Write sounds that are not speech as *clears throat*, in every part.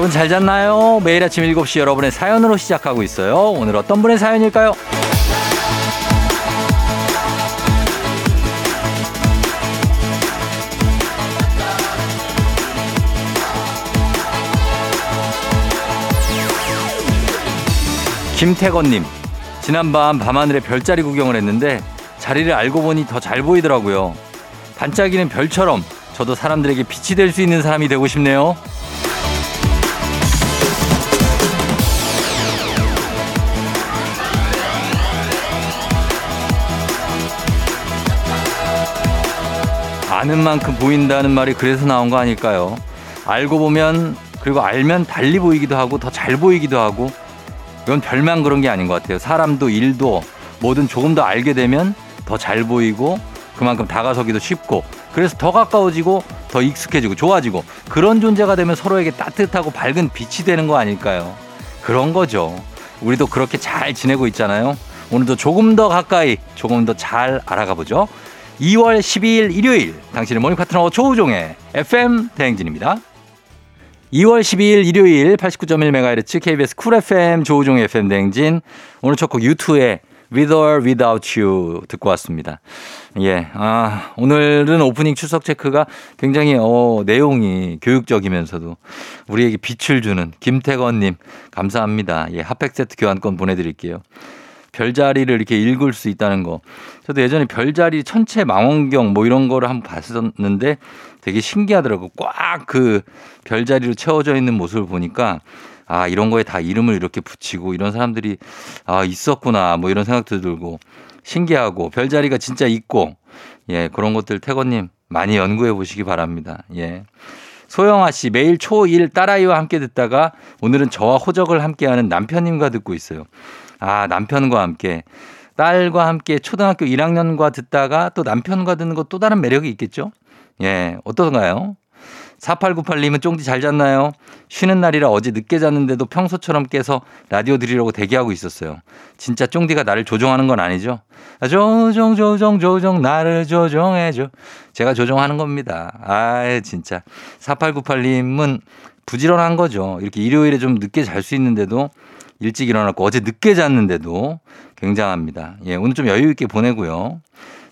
여러분 잘 잤나요? 매일 아침 7시 여러분의 사연으로 시작하고 있어요. 오늘 어떤 분의 사연일까요? 김태건님, 지난밤 밤하늘에 별자리 구경을 했는데 자리를 알고 보니 더 잘 보이더라고요. 반짝이는 별처럼 저도 사람들에게 빛이 될 수 있는 사람이 되고 싶네요. 아는 만큼 보인다는 말이 그래서 나온 거 아닐까요? 알고 보면 그리고 알면 달리 보이기도 하고 더 잘 보이기도 하고 이건 별만 그런 게 아닌 것 같아요. 사람도 일도 뭐든 조금 더 알게 되면 더 잘 보이고 그만큼 다가서기도 쉽고 그래서 더 가까워지고 더 익숙해지고 좋아지고 그런 존재가 되면 서로에게 따뜻하고 밝은 빛이 되는 거 아닐까요? 그런 거죠. 우리도 그렇게 잘 지내고 있잖아요. 오늘도 조금 더 가까이 조금 더 잘 알아가 보죠. 2월 12일 일요일 당신의 morning 파트너 조우종의 FM 대행진입니다. 2월 12일 일요일 89.1MHz KBS 쿨 FM 조우종의 FM 대행진 오늘 첫 곡 유투의 With or Without You 듣고 왔습니다. 예, 아, 오늘은 오프닝 출석 체크가 굉장히, 어, 내용이 교육적이면서도 우리에게 빛을 주는 김태건님, 감사합니다. 예, 핫팩 세트 교환권 보내드릴게요. 별자리를 이렇게 읽을 수 있다는 거. 저도 예전에 별자리 천체 망원경 뭐 이런 거를 한번 봤었는데 되게 신기하더라고. 꽉 그 별자리로 채워져 있는 모습을 보니까 아, 이런 거에 다 이름을 이렇게 붙이고 이런 사람들이 아, 있었구나. 뭐 이런 생각도 들고 신기하고 별자리가 진짜 있고 예, 그런 것들 태건님 많이 연구해 보시기 바랍니다. 예. 소영아 씨 매일 초1 딸아이와 함께 듣다가 오늘은 저와 호적을 함께하는 남편님과 듣고 있어요. 아, 남편과 함께. 딸과 함께 초등학교 1학년과 듣다가 또 남편과 듣는 것 또 다른 매력이 있겠죠? 예, 어떤가요? 4898님은 쫑디 잘 잤나요? 쉬는 날이라 어제 늦게 잤는데도 평소처럼 깨서 라디오 들으려고 대기하고 있었어요. 진짜 쫑디가 나를 조종하는 건 아니죠? 아, 조종, 조종, 조종, 나를 조종해줘. 제가 조종하는 겁니다. 아, 진짜. 4898님은 부지런한 거죠. 이렇게 일요일에 좀 늦게 잘 수 있는데도 일찍 일어났고 어제 늦게 잤는데도 굉장합니다. 예, 오늘 좀 여유 있게 보내고요.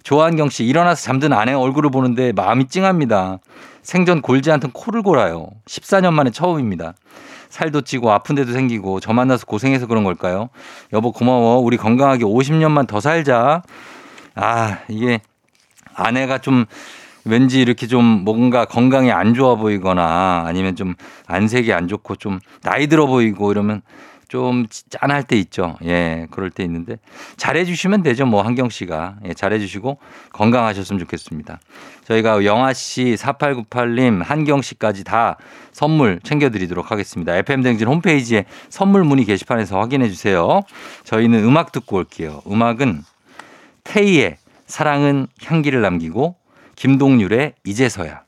조한경 씨 일어나서 잠든 아내 얼굴을 보는데 마음이 찡합니다. 생전 골지 않던 코를 골아요. 14년 만에 처음입니다. 살도 찌고 아픈 데도 생기고 저 만나서 고생해서 그런 걸까요? 여보 고마워. 우리 건강하게 50년만 더 살자. 아 이게 아내가 좀 왠지 이렇게 좀 뭔가 건강이 안 좋아 보이거나 아니면 좀 안색이 안 좋고 좀 나이 들어 보이고 이러면 좀 짠할 때 있죠. 예, 그럴 때 있는데 잘해주시면 되죠. 뭐 한경 씨가 예, 잘해주시고 건강하셨으면 좋겠습니다. 저희가 영아 씨, 4898님, 한경 씨까지 다 선물 챙겨드리도록 하겠습니다. FM 댕진 홈페이지에 선물 문의 게시판에서 확인해 주세요. 저희는 음악 듣고 올게요. 음악은 테이의 사랑은 향기를 남기고 김동률의 이제서야.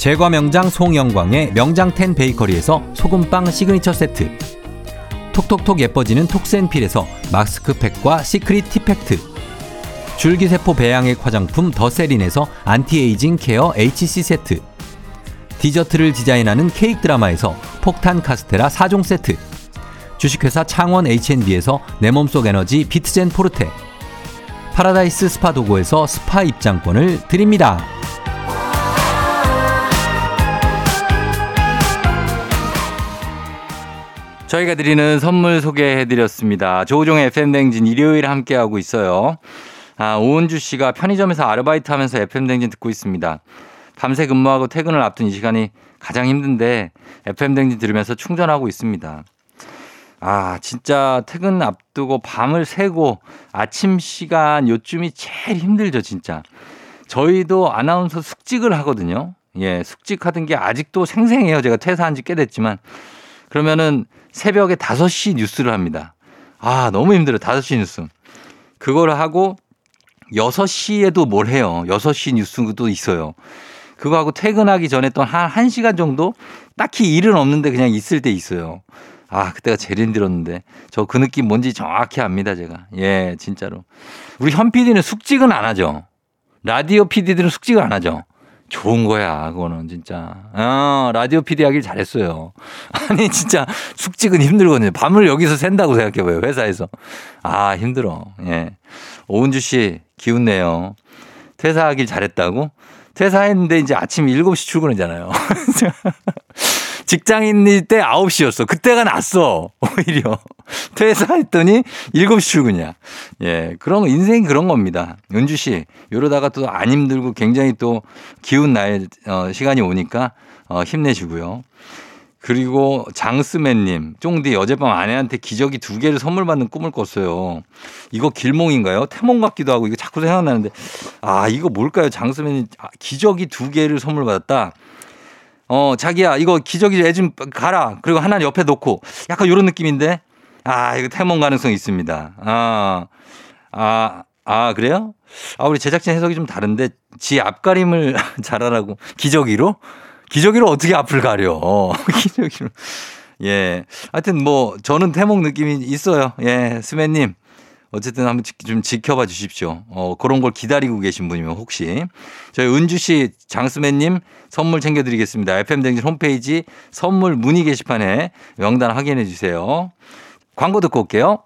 제과 명장 송영광의 명장텐 베이커리에서 소금빵 시그니처 세트. 톡톡톡 예뻐지는 톡센필에서 마스크팩과 시크릿 티팩트. 줄기세포 배양액 화장품 더세린에서 anti-aging care HC 세트. 디저트를 디자인하는 케이크 드라마에서 폭탄 카스테라 4종 세트. 주식회사 창원 H&B에서 내 몸속 에너지 비트젠 포르테. 파라다이스 스파 도고에서 스파 입장권을 드립니다. 저희가 드리는 선물 소개해드렸습니다. 조우종의 FM댕진 일요일 함께하고 있어요. 아, 오은주 씨가 편의점에서 아르바이트 하면서 FM댕진 듣고 있습니다. 밤새 근무하고 퇴근을 앞둔 이 시간이 가장 힘든데 FM댕진 들으면서 충전하고 있습니다. 아, 진짜 퇴근 앞두고 밤을 새고 아침 시간 요쯤이 제일 힘들죠, 진짜. 저희도 아나운서 숙직을 하거든요. 예, 숙직하던 게 아직도 생생해요. 제가 퇴사한 지 꽤 됐지만. 그러면은 새벽에 5시 뉴스를 합니다. 아, 너무 힘들어요. 5시 뉴스. 그걸 하고 6시에도 뭘 해요. 6시 뉴스도 있어요. 그거 하고 퇴근하기 전에 또 한 1시간 정도 딱히 일은 없는데 그냥 있을 때 있어요. 아, 그때가 제일 힘들었는데. 저 그 느낌 뭔지 정확히 압니다, 제가. 예, 진짜로. 우리 현 PD는 숙직은 안 하죠. 라디오 PD들은 숙직을 안 하죠. 좋은 거야, 그거는 진짜. 어, 라디오 PD 하길 잘했어요. *laughs* 아니, 진짜 숙직은 힘들거든요. 밤을 여기서 샌다고 생각해봐요, 회사에서. 아, 힘들어. 예. 오은주 씨, 기운내요. 퇴사하길 잘했다고? 퇴사했는데 이제 아침 7시 출근이잖아요. *laughs* 직장인일 때 9시였어. 그때가 낫어. *laughs* 오히려. 퇴사했더니 7시 출근이야. 예. 그런, 인생이 그런 겁니다. 은주 씨, 이러다가 또 안 힘들고 굉장히 또 기운 날 어, 시간이 오니까 어, 힘내시고요. 그리고 장스맨님, 쫑디 어젯밤 아내한테 기저귀 두 개를 선물 받는 꿈을 꿨어요. 이거 길몽인가요? 태몽 같기도 하고 이거 자꾸 생각나는데 아 이거 뭘까요? 장스맨님 아, 기저귀 두 개를 선물 받았다. 어 자기야 이거 기저귀 애 좀 가라. 그리고 하나 옆에 놓고 약간 이런 느낌인데 아 이거 태몽 가능성 이 있습니다. 아 아, 아, 그래요? 아, 우리 제작진 해석이 좀 다른데, 지 앞가림을 *laughs* 잘하라고. 기저귀로? 기저귀로 어떻게 앞을 가려? *laughs* 기저귀로. 예. 하여튼 뭐, 저는 태몽 느낌이 있어요. 예. 스매님. 어쨌든 한번 좀 지켜봐 주십시오. 어, 그런 걸 기다리고 계신 분이면 혹시. 저희 은주 씨, 장스맨님 선물 챙겨드리겠습니다. FM댕진 홈페이지 선물 문의 게시판에 명단 확인해 주세요. 광고 듣고 올게요.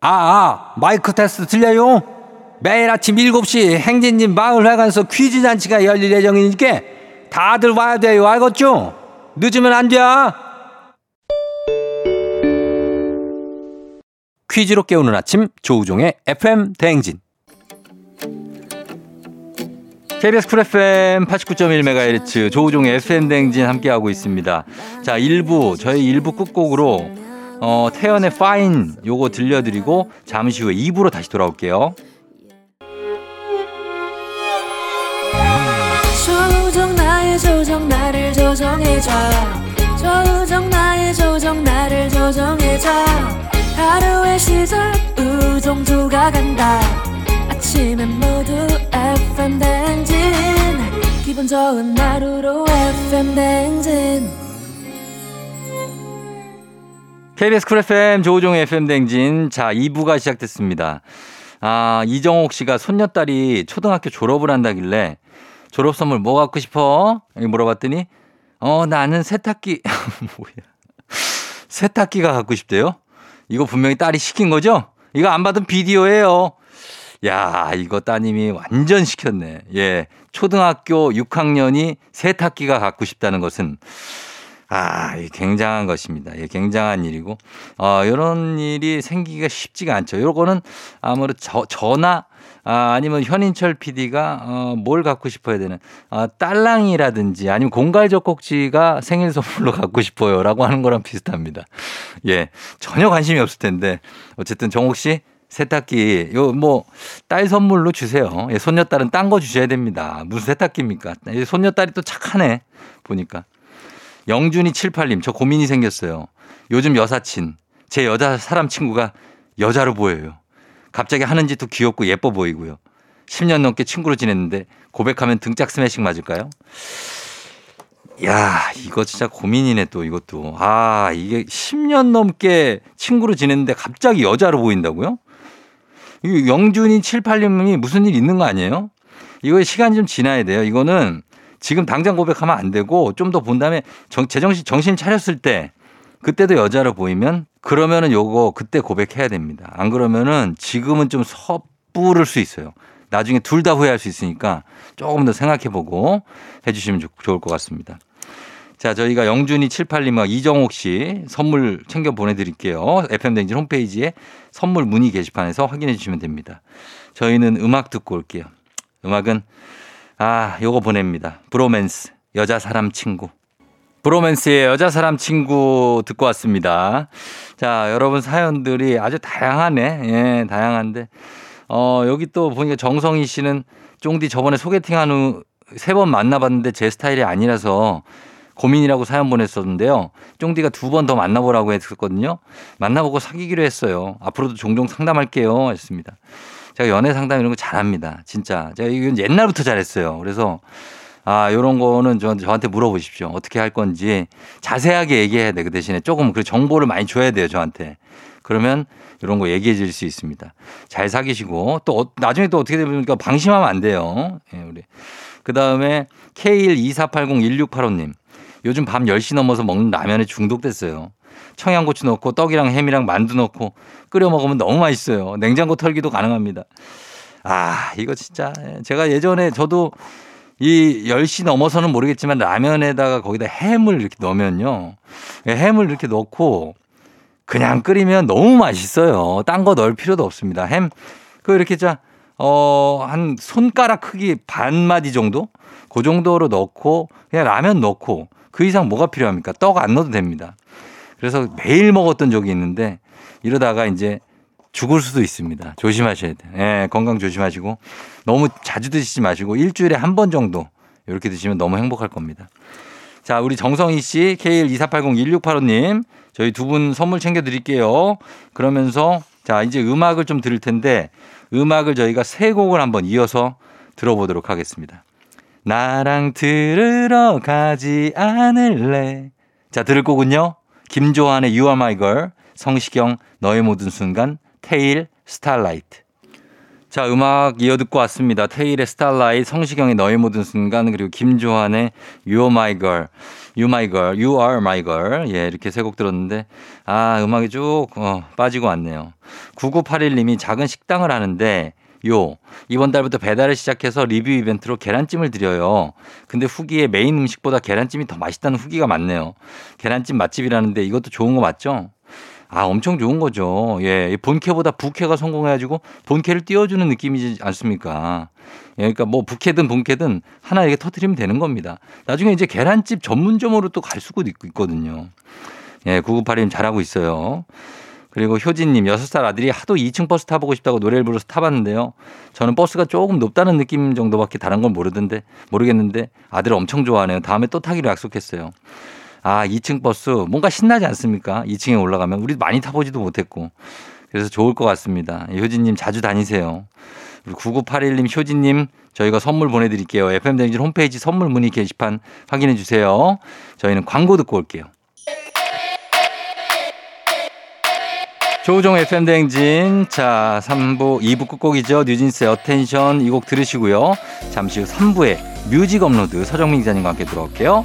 아, 아, 마이크 테스트 들려요? 매일 아침 7시 행진님 마을회관에서 퀴즈 잔치가 열릴 예정이니까 다들 와야 돼요. 알겠죠? 늦으면 안 돼. 퀴즈로 깨우는 아침 조우종의 FM 대행진. KBS 쿨 FM 89.1MHz 조우종의 FM 대행진 함께하고 있습니다. 자, 1부, 저희 1부 끝곡으로 어, 태연의 Fine 요거 들려드리고 잠시 후에 2부로 다시 돌아올게요. 조정 나의 조정 나를 조정해줘 조정 나의 조정 나를 조정해줘 하루의 시절 우정조가 간다 아침엔 모두 FM 댕진 기분 좋은 하루로 FM 댕진 KBS 쿨 FM 조우종의 FM 댕진. 자, 2부가 시작됐습니다. 아, 이정옥 씨가 손녀딸이 초등학교 졸업을 한다길래 졸업 선물 뭐 갖고 싶어? 물어봤더니 어, 나는 세탁기. *laughs* 뭐야. 세탁기가 갖고 싶대요? 이거 분명히 딸이 시킨 거죠? 이거 안 받은 비디오예요. 야, 이거 따님이 완전 시켰네. 예. 초등학교 6학년이 세탁기가 갖고 싶다는 것은 아, 굉장한 것입니다. 예, 굉장한 일이고, 어, 이런 일이 생기기가 쉽지가 않죠. 요거는 아무래도 저, 저나 아, 아니면 현인철 PD가 어, 뭘 갖고 싶어야 되는 아, 딸랑이라든지 아니면 공갈 젖꼭지가 생일 선물로 갖고 싶어요라고 하는 거랑 비슷합니다. 예, 전혀 관심이 없을 텐데 어쨌든 정옥 씨 세탁기 요 뭐 딸 선물로 주세요. 예, 손녀딸은 딴 거 주셔야 됩니다. 무슨 세탁기입니까? 손녀딸이 또 착하네 보니까. 영준이 78님, 저 고민이 생겼어요. 요즘 여사친, 제 여자 사람 친구가 여자로 보여요. 갑자기 하는 짓도 귀엽고 예뻐 보이고요. 10년 넘게 친구로 지냈는데 고백하면 등짝 스매싱 맞을까요? 야, 이거 진짜 고민이네 또 이것도. 아, 이게 10년 넘게 친구로 지냈는데 갑자기 여자로 보인다고요? 이 영준이 7, 8년이 무슨 일 있는 거 아니에요? 이거 시간이 좀 지나야 돼요. 이거는 지금 당장 고백하면 안 되고 좀 더 본 다음에 정, 제정신 정신 차렸을 때 그때도 여자로 보이면 그러면은 요거 그때 고백해야 됩니다. 안 그러면은 지금은 좀 섣부를 수 있어요. 나중에 둘 다 후회할 수 있으니까 조금 더 생각해 보고 해 주시면 좋을 것 같습니다. 자, 저희가 영준이 78님과 이정옥 씨 선물 챙겨 보내드릴게요. FM댕진 홈페이지에 선물 문의 게시판에서 확인해 주시면 됩니다. 저희는 음악 듣고 올게요. 음악은, 아, 요거 보냅니다. 브로맨스, 여자 사람 친구. 브로맨스의 여자 사람 친구 듣고 왔습니다. 자, 여러분 사연들이 아주 다양하네. 예, 다양한데. 어, 여기 또 보니까 정성희 씨는 쫑디 저번에 소개팅 한 후 세 번 만나봤는데 제 스타일이 아니라서 고민이라고 사연 보냈었는데요. 쫑디가 두 번 더 만나보라고 했었거든요. 만나보고 사귀기로 했어요. 앞으로도 종종 상담할게요. 했습니다. 제가 연애 상담 이런 거 잘합니다. 진짜. 제가 이건 옛날부터 잘했어요. 그래서 아, 요런 거는 저, 저한테 물어보십시오. 어떻게 할 건지 자세하게 얘기해야 돼. 그 대신에 조금 그 정보를 많이 줘야 돼요. 저한테. 그러면 이런 거 얘기해 줄 수 있습니다. 잘 사귀시고 또 어, 나중에 또 어떻게 되니까 방심하면 안 돼요. 예, 우리. 그 다음에 K124801685님. 요즘 밤 10시 넘어서 먹는 라면에 중독됐어요. 청양고추 넣고 떡이랑 햄이랑 만두 넣고 끓여 먹으면 너무 맛있어요. 냉장고 털기도 가능합니다. 아, 이거 진짜 제가 예전에 저도 이 10시 넘어서는 모르겠지만 라면에다가 거기다 햄을 이렇게 넣으면요. 햄을 이렇게 넣고 그냥 끓이면 너무 맛있어요. 딴 거 넣을 필요도 없습니다. 햄, 그 이렇게 자, 어, 한 손가락 크기 반 마디 정도? 그 정도로 넣고 그냥 라면 넣고 그 이상 뭐가 필요합니까? 떡 안 넣어도 됩니다. 그래서 매일 먹었던 적이 있는데 이러다가 이제 죽을 수도 있습니다. 조심하셔야 돼요. 예, 건강 조심하시고 너무 자주 드시지 마시고 일주일에 한 번 정도 이렇게 드시면 너무 행복할 겁니다. 자, 우리 정성희 씨, K124801685님, 저희 두 분 선물 챙겨드릴게요. 그러면서 자, 이제 음악을 좀 들을 텐데 음악을 저희가 세 곡을 한번 이어서 들어보도록 하겠습니다. 나랑 들으러 가지 않을래. 자, 들을 곡은요. 김조한의 You Are My Girl, 성시경 너의 모든 순간, 태일 Starlight. 자, 음악 이어 듣고 왔습니다. 태일의 Starlight, 성시경의 너의 모든 순간, 그리고 김조한의 You Are My Girl, You My Girl, You Are My Girl. 예, 이렇게 세 곡 들었는데, 아, 음악이 쭉, 어, 빠지고 왔네요. 9981님이 작은 식당을 하는데, 요, 이번 달부터 배달을 시작해서 리뷰 이벤트로 계란찜을 드려요. 근데 후기에 메인 음식보다 계란찜이 더 맛있다는 후기가 많네요. 계란찜 맛집이라는데 이것도 좋은 거 맞죠? 아, 엄청 좋은 거죠. 예. 본캐보다 부캐가 성공해가지고 본캐를 띄워주는 느낌이지 않습니까? 예, 그러니까 뭐 부캐든 본캐든 하나 이렇게 터트리면 되는 겁니다. 나중에 이제 계란집 전문점으로 또 갈 수도 있거든요. 예, 9981님 잘하고 있어요. 그리고 효진님, 6살 아들이 하도 2층 버스 타보고 싶다고 노래를 불러서 타봤는데요. 저는 버스가 조금 높다는 느낌 정도밖에 다른 건 모르던데, 모르겠는데 아들 엄청 좋아하네요. 다음에 또 타기로 약속했어요. 아, 2층 버스 뭔가 신나지 않습니까? 2층에 올라가면 우리 많이 타보지도 못했고. 그래서 좋을 것 같습니다. 효진님 자주 다니세요. 9981님, 효진님 저희가 선물 보내드릴게요. FM대행진 홈페이지 선물 문의 게시판 확인해 주세요. 저희는 광고 듣고 올게요. 조우종 FM대행진. 자, 3부, 2부 끝곡이죠. 뉴진스의 Attention 이 곡 들으시고요. 잠시 후 3부에 뮤직 업로드 서정민 기자님과 함께 들어올게요.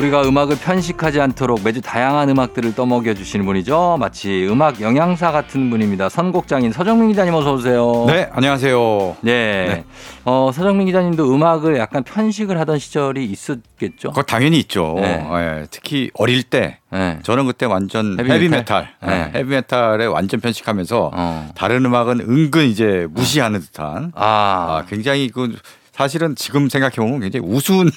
우리가 음악을 편식하지 않도록 매주 다양한 음악들을 떠먹여 주시는 분이죠. 마치 음악 영양사 같은 분입니다. 선곡장인 서정민 기자님 어서 오세요. 네, 안녕하세요. 네. 네. 어, 서정민 기자님도 음악을 약간 편식을 하던 시절이 있었겠죠. 그거 당연히 있죠. 네. 예, 특히 어릴 때 네. 저는 그때 완전 헤비 헤비, 메탈? 메탈, 네. 예, 헤비 메탈에 완전 편식하면서 어. 다른 음악은 은근 이제 무시하는 듯한 아, 아, 굉장히 그 사실은 지금 생각해 보면 굉장히 우스운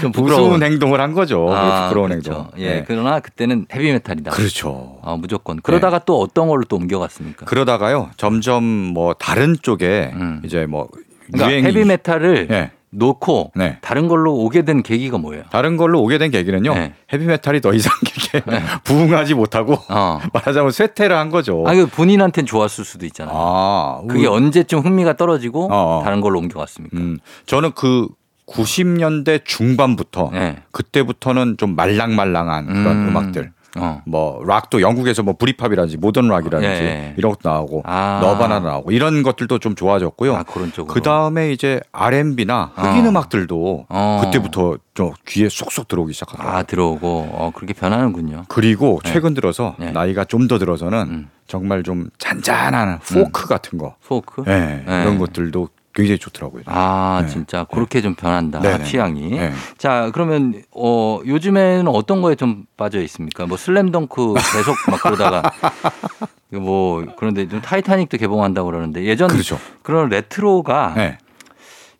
좀 *laughs* 부끄러운 우스운 행동을 한 거죠. 아, 부끄러운 그렇죠. 행동. 예, 네. 그러나 그때는 헤비 메탈이다. 그렇죠. 어, 무조건. 그러다가 또 어떤 걸로 또 옮겨갔습니까? 그러다가요 점점 뭐 다른 쪽에 음. 이제 뭐 그러니까 유행이 헤비 메탈을 예. 놓고 네. 다른 걸로 오게 된 계기가 뭐예요? 다른 걸로 오게 된 계기는요. 네. 헤비메탈이 더 이상 *laughs* 이렇게 부응하지 못하고 어. *laughs* 말하자면 쇠퇴를 한 거죠. 아, 그 본인한테는 좋았을 수도 있잖아요. 아, 그게 우- 언제쯤 흥미가 떨어지고 어, 어. 다른 걸로 옮겨갔습니까? 음, 저는 그 90년대 중반부터 네. 그때부터는 좀 말랑말랑한 그런 음. 음. 악들 어. 뭐 락도 영국에서 뭐 브리팝이라든지 모던 락이라든지 예, 예. 이런 것도 나오고 아. 너바나 나오고 이런 것들도 좀 좋아졌고요. 아, 그런 쪽으로. 그 다음에 이제 R&B나 흑인 어. 음악들도 어. 그때부터 좀 귀에 쏙쏙 들어오기 시작하더라고요. 아, 들어오고 어, 그렇게 변하는군요. 그리고 네. 최근 들어서 네. 나이가 좀 더 들어서는 음. 정말 좀 잔잔한 포크 같은 거 포크? 예, 네. 이런 것들도 굉장히 좋더라고요. 아, 네. 진짜 그렇게 좀 변한다. 네네. 취향이. 네. 자, 그러면 어, 요즘에는 어떤 거에 좀 빠져 있습니까? 뭐 슬램덩크 계속 막 그러다가 *laughs* 뭐 그런데 좀 타이타닉도 개봉한다고 그러는데 예전 그렇죠. 그런 레트로가 네.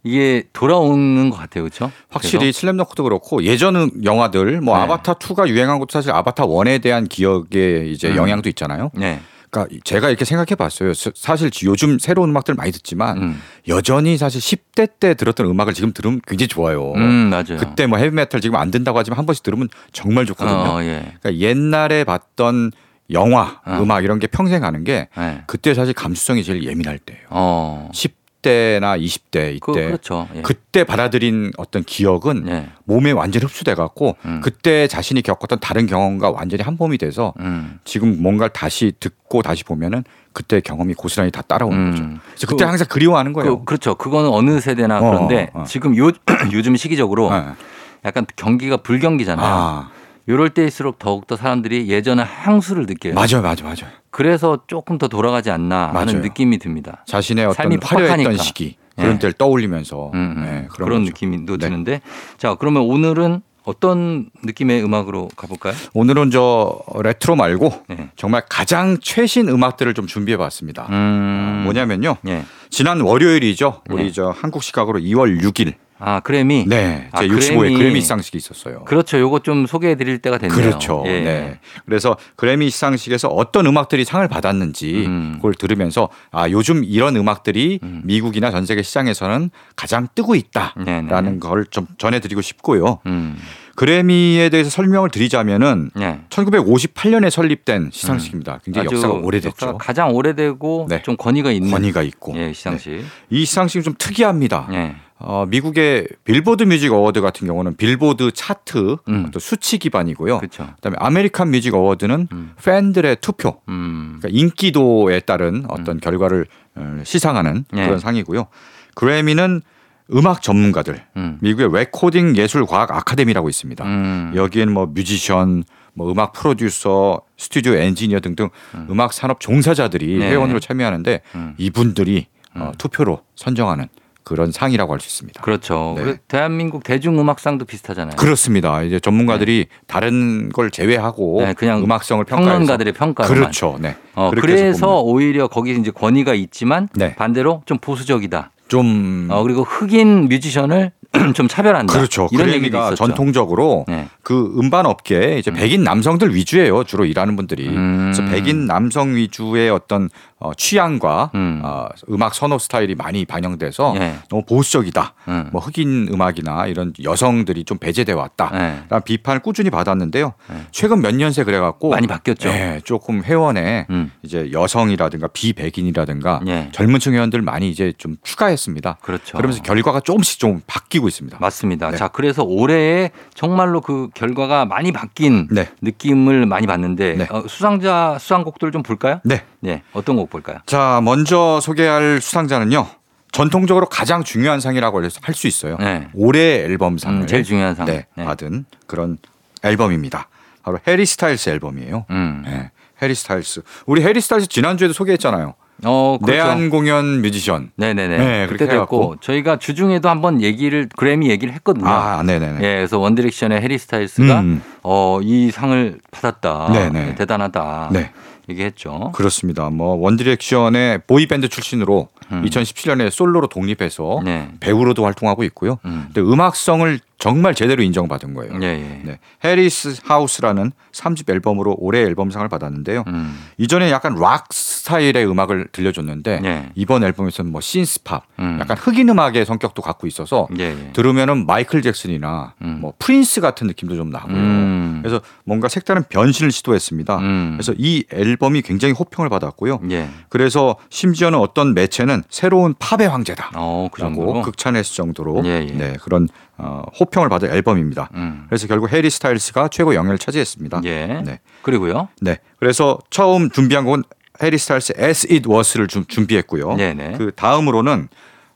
이게 돌아오는 것 같아요. 그렇죠? 확실히 슬램덩크도 그렇고 예전 영화들 뭐 네. 아바타 2가 유행한 것도 사실 아바타 1에 대한 기억에 이제 음. 영향도 있잖아요. 네. 그러니까 제가 이렇게 생각해 봤어요. 사- 사실 요즘 새로운 음악들 많이 듣지만 음. 여전히 사실 10대 때 들었던 음악을 지금 들으면 굉장히 좋아요. 음, 맞아요. 그때 뭐 헤비메탈 지금 안 된다고 하지만 한 번씩 들으면 정말 좋거든요. 어, 예. 그러니까 옛날에 봤던 영화, 어. 음악 이런 게 평생 가는 게 네. 그때 사실 감수성이 제일 예민할 때예요. 어. 10 대나 20대 이때 그, 그렇죠. 예. 그때 받아들인 어떤 기억은 예. 몸에 완전히 흡수돼 갖고 음. 그때 자신이 겪었던 다른 경험과 완전히 한 몸이 돼서 음. 지금 뭔가를 다시 듣고 다시 보면은 그때 경험이 고스란히 다 따라오는 음. 거죠. 그래서 그때 그- 항상 그리워하는 거예요. 그, 그렇죠. 그거는 어느 세대나 어, 그런데 어. 지금 요 *clears throat* 요즘 시기적으로 네. 약간 경기가 불경기잖아요. 아, 요럴 때일수록 더욱더 사람들이 예전의 향수를 느껴요. 맞아요, 맞아요, 맞아요. 그래서 조금 더 돌아가지 않나 하는 맞아요. 느낌이 듭니다. 자신의 어떤 삶이 화려했던. 시기 그런 네. 때를 떠올리면서 음, 음. 네, 그런, 그런. 느낌도 네. 드는데 자 그러면 오늘은 어떤 느낌의 음악으로 가볼까요? 오늘은 저 레트로 말고 네. 정말 가장 최신 음악들을 좀 준비해봤습니다. 음. 아, 뭐냐면요. 예. 지난 월요일이죠. 우리 네. 저 한국 시각으로 2월 6일. 아 그래미. 네. 아, 제 65회 그래미. 그래미 시상식이 있었어요. 그렇죠. 요거 좀 소개해 드릴 때가 됐네요. 그렇죠. 예. 네. 그래서 그래미 시상식에서 어떤 음악들이 상을 받았는지 음. 그걸 들으면서 아 요즘 이런 음악들이 음. 미국이나 전 세계 시장에서는 가장 뜨고. 있다라는 걸 좀 전해 드리고 싶고요. 음. 그래미에 대해서 설명을 드리자면은 예. 1958년에 설립된 시상식입니다. 굉장히 아주 역사가 오래됐죠. 역사가 가장 오래되고 네. 좀 권위가 있는 권위가 있고 예, 시상식. 네. 이 시상식이 좀 특이합니다. 예. 어, 미국의 빌보드 뮤직 어워드 같은 경우는 빌보드 차트 음. 또 수치 기반이고요. 그렇죠. 그다음에 아메리칸 뮤직 어워드는 음. 팬들의 투표, 음. 그러니까 인기도에 따른 어떤 결과를 어, 시상하는 예. 그런 상이고요. 그래미는 음악 전문가들, 음. 미국의 레코딩 예술 과학 아카데미라고 있습니다. 음. 여기에는 뭐 뮤지션, 뭐 음악 프로듀서, 스튜디오 엔지니어 등등 음. 악 산업 종사자들이 네. 회원으로 참여하는데 음. 이분들이 어, 투표로 선정하는 그런 상이라고 할 수 있습니다. 그렇죠. 네. 그 대한민국 대중음악상도 비슷하잖아요. 그렇습니다. 이제 전문가들이 다른 걸 제외하고 네, 그냥 음악성을 평가해서 평론가들의 평가로만. 그렇죠. 네. 어, 그래서 오히려 거기 이제 권위가 있지만 네. 반대로 좀 보수적이다. 좀 어, 그리고 흑인 뮤지션을 *clears throat* 좀 차별한다. 그렇죠. 이런 그래미가 있었죠. 전통적으로 네. 그 음반 업계에 이제 백인 남성들 위주예요. 주로 일하는 분들이. 음. 그래서 백인 남성 위주의 어떤 어, 취향과 음. 어, 음악 선호 스타일이 많이 반영돼서 예. 너무 보수적이다. 음. 뭐 흑인 음악이나 이런 여성들이 좀 배제돼 왔다. 네. 라는 비판을 꾸준히 받았는데요. 네. 최근 몇 년 새 그래갖고 많이 바뀌었죠. 네, 조금 회원에 음. 이제 여성이라든가 비백인이라든가 예. 젊은층 회원들 많이 이제 좀 추가했습니다. 그렇죠. 그러면서 결과가 조금씩 좀 바뀌고 있습니다. 맞습니다. 네. 자, 그래서 올해에 정말로 그 결과가 많이 바뀐 네. 느낌을 많이 받는데 네. 어, 수상자 수상곡들을 좀 볼까요? 네. 네. 어떤 곡 볼까요? 자, 먼저 소개할 수상자는요. 전통적으로 가장 중요한 상이라고 할 수 있어요. 네. 올해 앨범상을 음, 제일 중요한 상. 네, 네. 받은 그런 앨범입니다. 바로 해리 스타일스 앨범이에요. 음. 네, 해리 스타일스. 우리 해리 스타일스 지난주에도 소개했잖아요. 어, 그렇죠. 내한 공연 뮤지션. 네네네. 네, 그때 그렇게 됐고. 저희가 주중에도 한번 얘기를 그래미 얘기를 했거든요. 아, 네네네. 예, 그래서 원디렉션의 해리 스타일스가 음. 어, 이 상을 받았다. 네네. 대단하다. 네. 얘기했죠. 그렇습니다. 뭐 원디렉션의 보이 밴드 출신으로 2017년에 솔로로 독립해서 음. 네. 배우로도 활동하고 있고요. 음. 근데 음악성을 정말 제대로 인정받은 거예요. 예, 예. 네. Harry's House라는 3집 앨범으로 올해 앨범상을 받았는데요. 음. 이전에 약간 락 스타일의 음악을 들려줬는데 네. 이번 앨범에서는 뭐 신스팝, 음. 약간 흑인 음악의 성격도 갖고 있어서 예, 예. 들으면은 마이클 잭슨이나 음. 뭐 프린스 같은 느낌도 좀 나고요. 음. 그래서 뭔가 색다른 변신을 시도했습니다. 음. 그래서 이 앨범이 굉장히 호평을 받았고요. 예. 그래서 심지어는 어떤 매체는 새로운 팝의 황제다. 어, 그 라고. 극찬했을 정도로 예, 예. 네, 그런 어, 호평을 받은 앨범입니다. 음. 그래서 결국 해리 스타일스가 최고 영예를 차지했습니다. 예. 네. 그리고요. 네. 그래서 처음 준비한 곡은 해리 스타일스 As It Was를 좀 준비했고요. 네네. 그 다음으로는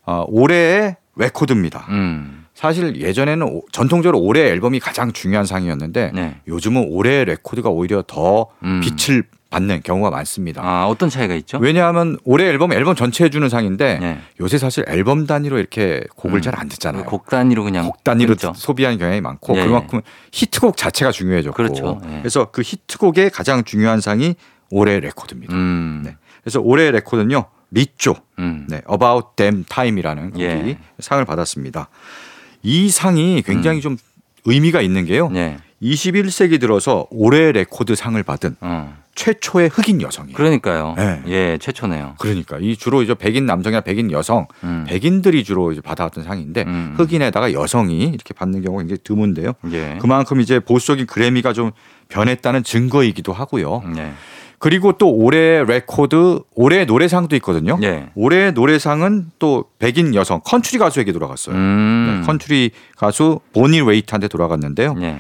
어, 올해의 레코드입니다. 음. 사실 예전에는 오- 전통적으로 올해 앨범이 가장 중요한 상이었는데 네. 요즘은 올해 레코드가 오히려 더 음. 빛을 받는 경우가 많습니다. 아, 어떤 차이가 있죠? 왜냐하면 올해 앨범 앨범 전체에 주는 상인데 네. 요새 사실 앨범 단위로 이렇게 곡을 음. 잘안 듣잖아요. 곡 단위로 그냥 곡 단위로 끊죠. 소비하는 경향이 많고 예, 그만큼 히트곡 자체가 중요해졌고 그렇죠. 예. 그래서 그 히트곡의 가장 중요한 상이 올해 레코드입니다. 음. 네. 그래서 올해 레코드는요 리쪼 음. 네, About Damn Time이라는 곡이 예. 상을 받았습니다. 이 상이 굉장히 좀 의미가 있는 게요. 음. 네. 21세기 들어서 올해 레코드 상을 받은 어. 최초의 흑인 여성이에요. 그러니까요. 네. 예, 최초네요. 그러니까 이 주로 이제 백인 남성이나 백인 여성, 음. 백인들이 주로 이제 받아왔던 상인데 음. 흑인에다가 여성이 이렇게 받는 경우가 굉장히 드문데요. 예. 그만큼 이제 보수적인 그래미가 좀 변했다는 증거이기도 하고요. 네. 그리고 또 올해 레코드, 올해 노래상도 있거든요. 예. 올해 노래상은 또 백인 여성 컨트리 가수에게 돌아갔어요. 음. 네, 컨트리 가수 보니 레이트한테 돌아갔는데요. 예.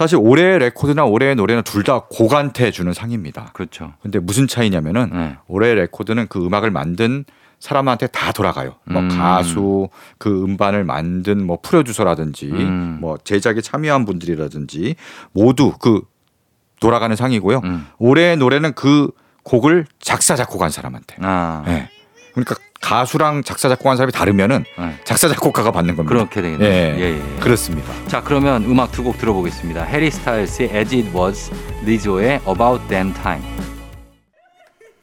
사실 올해 레코드나 올해 노래는 둘 다 곡한테 주는 상입니다. 그렇죠. 근데 무슨 차이냐면은 네. 올해 레코드는 그 음악을 만든 사람한테 다 돌아가요. 뭐 음. 가수, 그 음반을 만든 뭐 프로듀서라든지 음. 뭐 제작에 참여한 분들이라든지 모두 그 돌아가는 상이고요. 음. 올해 노래는 그 곡을 작사 작곡한 사람한테. 아. 예. 그러니까 가수랑 작사 작곡한 사람이 다르면은 네. 작사 작곡가가 받는 겁니다. 그렇게 되겠네요. 예. 예, 예. 그렇습니다. 자, 그러면 음악 두 곡 들어보겠습니다. 해리 스타일스의 As It Was, 리조의 About Damn Time.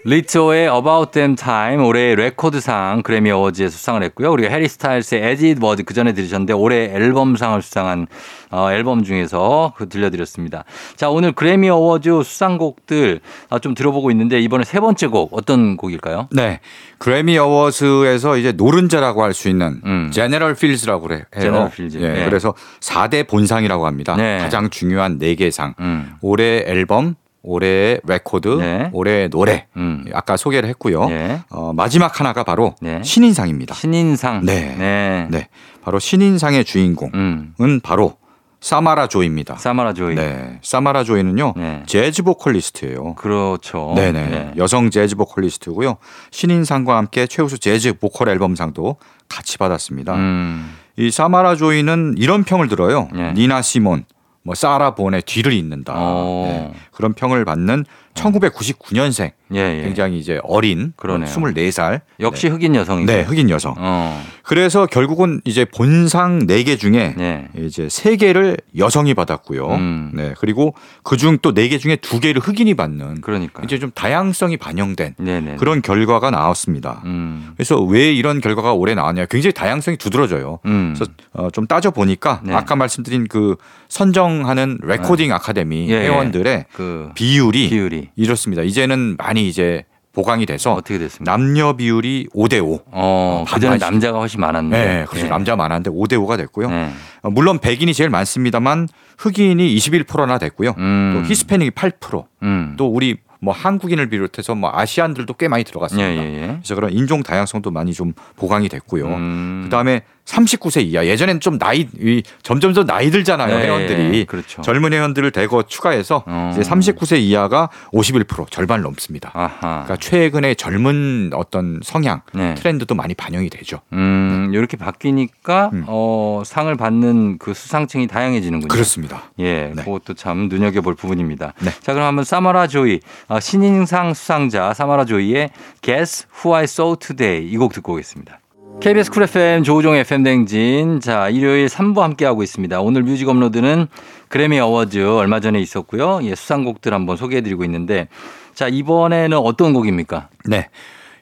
리조의 About Damn Time 올해 레코드상 그래미 어워즈에 수상을 했고요. 그리고 해리 스타일스의 As It Was 그 전에 들으셨는데 올해 앨범상을 수상한 어, 앨범 중에서 그 들려드렸습니다. 자, 오늘 그래미 어워즈 수상곡들 아, 좀 들어보고 있는데 이번에 세 번째 곡 어떤 곡일까요? 네. 그래미 어워즈에서 이제 노른자라고 할 수 있는 음. General Fields라고 해요. General Fields. 예, 네. 그래서 4대 본상이라고 합니다. 네. 가장 중요한 4개 상. 음. 올해 앨범, 올해 레코드, 네. 올해 노래. 음. 아까 소개를 했고요. 예. 어, 마지막 하나가 바로 네. 신인상입니다. 신인상. 네. 네. 네. 바로 신인상의 주인공은 음. 바로 사마라 조입니다. 사마라 조이. 네. 사마라 조이는요. 네. 재즈 보컬리스트예요. 그렇죠. 네네. 네. 여성 재즈 보컬리스트고요. 신인상과 함께 최우수 재즈 보컬 앨범상도 같이 받았습니다. 음. 이 사마라 조이는 이런 평을 들어요. 네. 니나 시몬, 뭐 사라 본의 뒤를 잇는다. 오. 네. 그런 평을 받는 1999년생 예, 예. 굉장히 이제 어린 그러네요. 24살 역시 흑인 여성이고. 네, 흑인 여성. 어. 그래서 결국은 이제 본상 4개 중에 네. 이제 3개를 여성이 받았고요. 음. 네. 그리고 그중 또 4개 중에 2개를 흑인이 받는 그러니까. 이제 좀 다양성이 반영된 네네. 그런 결과가 나왔습니다. 음. 그래서 왜 이런 결과가 올해 나왔냐? 굉장히 다양성이 두드러져요. 음. 그래서 어, 좀 따져 보니까 네. 아까 말씀드린 그 선정하는 레코딩 아카데미 예, 예. 회원들의 그 비율이, 비율이 이렇습니다. 이제는 많이 이제 보강이 돼서 어떻게 됐습니까? 남녀 비율이 5대 5. 어, 그 전에 반반씩. 남자가 훨씬 많았는데. 네, 그렇죠. 남자 많았는데 5대 5가 됐고요. 네. 어, 물론 백인이 제일 많습니다만 흑인이 21%나 됐고요. 음. 또 히스패닉이 8%. 음. 또 우리 뭐 한국인을 비롯해서 뭐 아시안들도 꽤 많이 예, 들어갔습니다. 예, 예. 그래서 그런 인종 다양성도 많이 좀 보강이 됐고요. 음. 그다음에 39세 이하. 예전엔 좀 나이 이 점점점 나이 들잖아요 네, 회원들이. 그렇죠. 젊은 회원들을 대거 추가해서 어. 이제 39세 이하가 51% 절반 넘습니다. 아하. 그러니까 최근에 젊은 어떤 성향 네. 트렌드도 많이 반영이 되죠. 음, 이렇게 바뀌니까 음. 어, 상을 받는 그 수상층이 다양해지는군요. 그렇습니다. 예, 네. 그것도 참 눈여겨볼 부분입니다. 네. 자, 그럼 한번 사마라 조이 아, 신인상 수상자 사마라 조이의 Guess Who I Saw Today 이 곡 듣고 오겠습니다. KBS 쿨 FM 조우종의 FM 대행진 자 일요일 3부 함께하고 있습니다. 오늘 뮤직 업로드는 그래미 어워즈 얼마 전에 있었고요. 예, 수상곡들 한번 소개해드리고 있는데 자 이번에는 어떤 곡입니까? 네.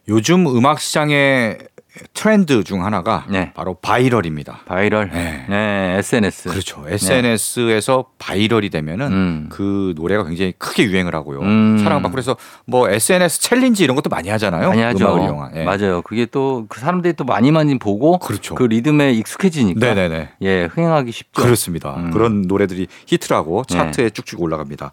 요즘 음악 시장의 트렌드 중 하나가 네. 바로 viral입니다. viral, 네. 네, SNS. 그렇죠. SNS에서 viral이 되면은 음. 그 노래가 굉장히 크게 유행을 하고요. 음. 사랑받고 그래서 뭐 SNS 챌린지 이런 것도 많이 하잖아요. 많이 하죠. 음악을 이용한. 예. 맞아요. 그게 또 그 사람들이 또 많이 많이 보고 그렇죠. 그 리듬에 익숙해지니까 네네네. 예 흥행하기 쉽죠. 그렇습니다. 음. 그런 노래들이 히트를 하고 네. 차트에 쭉쭉 올라갑니다.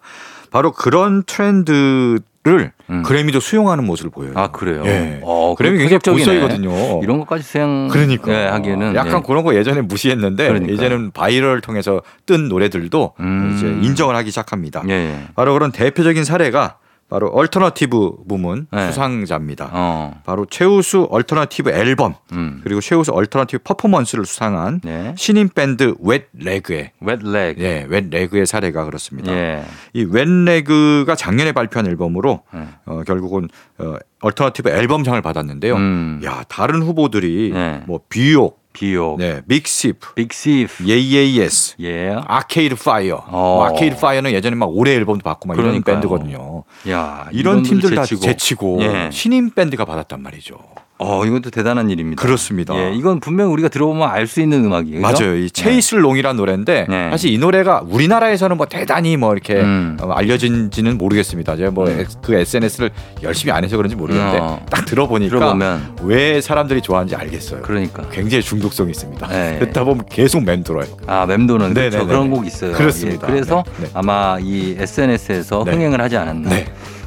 바로 그런 트렌드 를 음. 그래미도 수용하는 모습을 보여요. 아 그래요. 예. 어, 그래미 그 굉장히. 본성이거든요. 이런 것까지 수용 그러니까 예, 하기에는 약간 예. 그런 거 예전에 무시했는데 그러니까요. 이제는 viral을 통해서 뜬 노래들도 음. 이제 인정을 하기 시작합니다. 예, 예. 바로 그런 대표적인 사례가 바로 alternative 부문 네. 수상자입니다. 어. 바로 최우수 alternative 앨범 음. 그리고 최우수 alternative 퍼포먼스를 수상한 네. 신인 밴드 Wet Leg의 Wet Leg. 예, Wet Leg의 사례가 그렇습니다. 예. 이 Wet Leg가 작년에 발표한 앨범으로 네. 어, 결국은 어, alternative 앨범상을 받았는데요. 음. 야 다른 후보들이 네. 뭐 비요크, 비요크. 네, Big Thief, Big Thief. Yeah Yeah Yeahs, 예. 아케이드 파이어. 어. 뭐 아케이드 파이어는 예전에 막 올해 앨범도 받고 막 이런 그러니까요. 밴드거든요. 야, 이런 팀들 다 제치고. 제치고 예. 신인 밴드가 받았단 말이죠. 어, 이것도 대단한 일입니다. 그렇습니다. 예, 이건 분명 우리가 들어보면 알 수 있는 음악이에요. 그죠? 맞아요. 이 Chaise Longue이라는 노래인데 네. 사실 이 노래가 우리나라에서는 뭐 대단히 뭐 이렇게 음. 어, 알려진지는 모르겠습니다. 제가 뭐그 SNS를 열심히 안 해서 그런지 모르겠는데 어. 딱 들어보니까 들어보면 왜 사람들이 좋아하는지 알겠어요. 그러니까. 굉장히 중독성이 있습니다. 네. *laughs* 듣다 보면 계속 맴돌아요. 아, 맴도는 그렇죠. 네네네네. 그런 곡 있어요. 그렇습니다. 예, 그래서 네, 네. 아마 이 SNS에서 네. 흥행을 하지 않았나.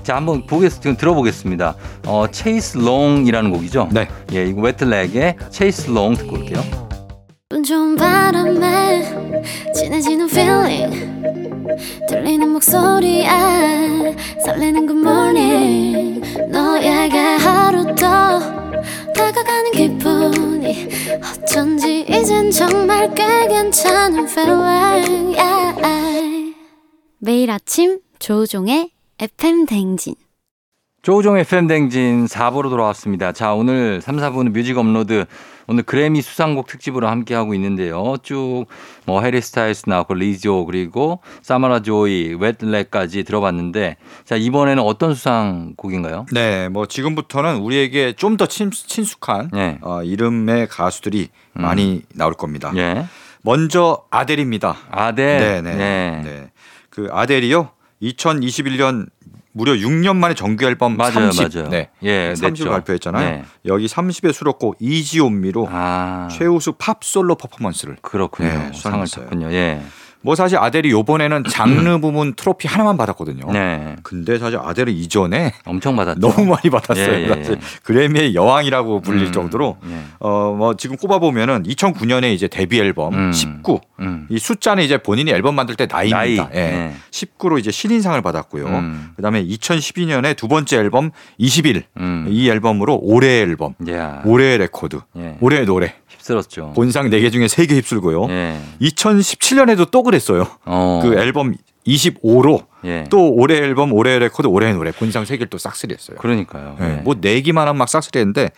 네. 자, 한번 보겠, 지금 들어보겠습니다. 어, Chaise Longue이라는 곡이죠? 네. 예, 이거 Wet Leg의 Chaise Longue 듣고 올게요. 운 좋은 바람에 진해지는 feeling 들리는 목소리에 설레는 good morning 너에게 하루 더 다가가는 기분이 어쩐지 이젠 정말 꽤 괜찮은 feeling yeah. 매일 아침 조우종의 FM 대행진 조우종의 FM 대행진 4부로 돌아왔습니다. 자, 오늘 3, 4부는 뮤직 업로드 오늘 그래미 수상곡 특집으로 함께하고 있는데요. 쭉 뭐 해리 스타일스 나왔고 리조 그리고 사마라 조이, 웨틀렉까지 들어봤는데 자, 이번에는 어떤 수상곡인가요? 네, 뭐 지금부터는 우리에게 좀 더 친숙한 네. 어, 이름의 가수들이 음. 많이 나올 겁니다. 예. 먼저 아델입니다. 아델. 네, 네, 네. 네. 그 아델이요. 2021년 무려 6년 만에 정규 앨범 맞아요, 30, 맞아요. 네, 예, 30을 냈죠. 발표했잖아요. 네. 여기 30의 수록곡 이지온미로 아. 최우수 팝 솔로 퍼포먼스를 그렇군요. 네, 상을. 탔군요. 예. 뭐 사실 아델이 요번에는 장르 부문 트로피 하나만 받았거든요. 네. 근데 사실 아델은 이전에 엄청 받았죠. 너무 많이 받았어요. 예, 예, 예. 사실 그래미의 여왕이라고 불릴 음, 정도로 예. 어뭐 지금 꼽아 보면은 2009년에 이제 데뷔 앨범 음. 19. 음. 이 숫자는 이제 본인이 앨범 만들 때 나이입니다. 나이. 예. 네. 19로 이제 신인상을 받았고요. 음. 그다음에 2012년에 두 번째 앨범 21. 음. 이 앨범으로 올해의 앨범, 야. 올해의 레코드, 예. 올해의 노래. 휩쓸었죠. 본상 4개 중에 3개 휩쓸고요. 예. 2017년에도 또 그랬어요. 어. 그 앨범 25로 예. 또 올해 앨범, 올해 레코드, 올해 노래 본상 3개를 또 싹쓸이 했어요. 그러니까요. 네, 예. 뭐 내기만 하면 막 싹쓸이 했는데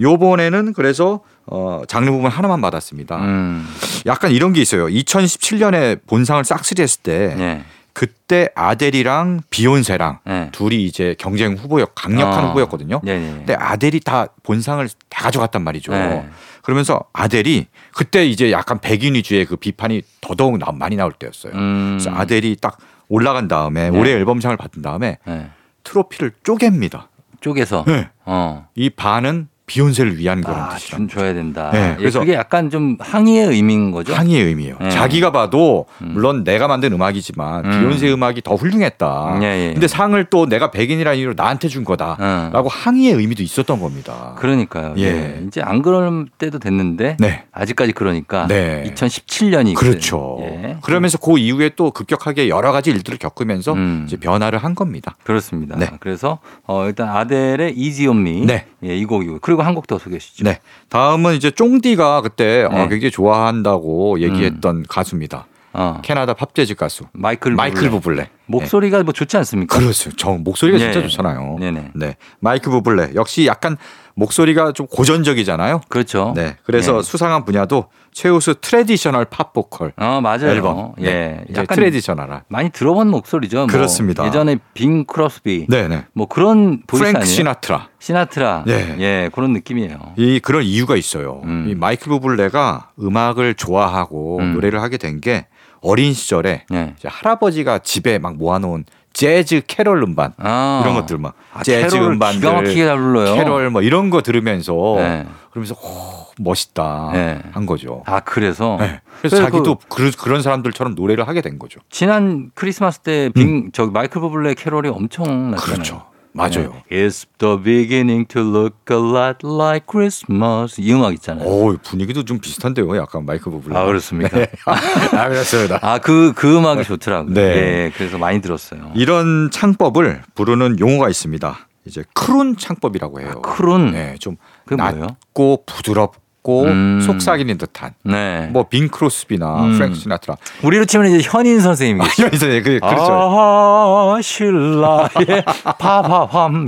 요번에는 그래서 어 장르 부분 하나만 받았습니다. 음. 약간 이런 게 있어요. 2017년에 본상을 싹쓸이 했을 때 예. 그때 아델이랑 비욘세랑 예. 둘이 이제 경쟁 후보였 강력한 어. 후보였거든요. 네네. 근데 아델이 다 본상을 다 가져갔단 말이죠. 네. 그러면서 아델이 그때 이제 약간 백인 위주의 그 비판이 더더욱 나- 많이 나올 때였어요. 음. 그래서 아델이 딱 올라간 다음에 네. 올해 앨범상을 받은 다음에 예. 트로피를 쪼갭니다. 쪼개서. 네. 어. 이 반은 비욘세를 위한 그런 아, 뜻이라. 좀 줘야 된다. 네, 예, 그래서- 그게 약간 좀 항의의 의미인 거죠. 항의의 의미예요. 네. 자기가 봐도 음. 물론 내가 만든 음악이지만 음. 비욘세 음악이 더 훌륭했다. 예, 예. 근데 상을 또 내가 백인이라는 이유로 나한테 준 거다라고 어. 항의의 의미도 있었던 겁니다. 그러니까요. 예. 예. 이제 안 그럴 때도 됐는데 네. 아직까지 그러니까 네. 2017년이 그렇죠. 예. 그러면서 그 이후에 또 급격하게 여러 가지 일들을 겪으면서 음. 이제 변화를 한 겁니다. 그렇습니다. 네. 그래서 어, 일단 아델의 Me 네. 예, 이 곡이고 그리고 한곡더 소개해 주시죠. 네. 다음은 이제 쫑디가 그때 어, 네. 굉장히 좋아한다고 얘기했던 가수입니다. 어. 캐나다 팝 재즈 가수 마이클 마이클 부블레. 부블레. 목소리가 뭐 좋지 않습니까? 그렇죠. 저 목소리가 진짜 네. 좋잖아요. 네네. 네. 마이크 부블레 역시 약간 목소리가 좀 고전적이잖아요. 그렇죠. 네. 그래서 예. 수상한 분야도 최우수 traditional 팝 보컬 어, 맞아요. 앨범. 예. 네. 약간 traditional한. 많이 들어본 목소리죠. 뭐 그렇습니다. 예전에 빙 크로스비 네, 네. 뭐 그런 voice 프랭크 아니에요? 시나트라. 시나트라. 네. 예, 그런 느낌이에요. 이 그런 이유가 있어요. 음. 이 마이클 부블레가 음악을 좋아하고 음. 노래를 하게 된 게 어린 시절에 예. 이제 할아버지가 집에 막 모아놓은 재즈 캐럴 음반 아. 이런 것들 막 아, 재즈 음반들 기가 막히게 잘 불러요. 캐럴 뭐 이런 거 들으면서 네. 그러면서 오, 멋있다 네. 한 거죠. 아, 그래서 네. 그래서 그래서 자기도 그, 그런 사람들처럼 노래를 하게 된 거죠. 지난 크리스마스 때빙 저기 마이클 부블레 캐롤이 엄청 났잖아요. 그렇죠. 맞아요. 네. It's the beginning to look a lot like Christmas. 이 음악 있잖아요. 오 분위기도 좀 비슷한데요. 약간 마이클 부블레. 아, 그렇습니까? 아 그렇습니다. 아, 그, 그 음악이 좋더라고요. 네. 예, 그래서 많이 들었어요. 이런 창법을 부르는 용어가 있습니다. 이제 크룬 창법이라고 해요. 크룬. 네, 좀 그게 뭐예요? 낮고 부드럽고 음. 속삭이는 듯한. 네. 뭐 빈 크로스비나 음. 프랭크 시나트라. 우리로 치면 이제 현인 선생님이겠죠. 이러면서 그 그렇죠. 아, 신라의 *laughs*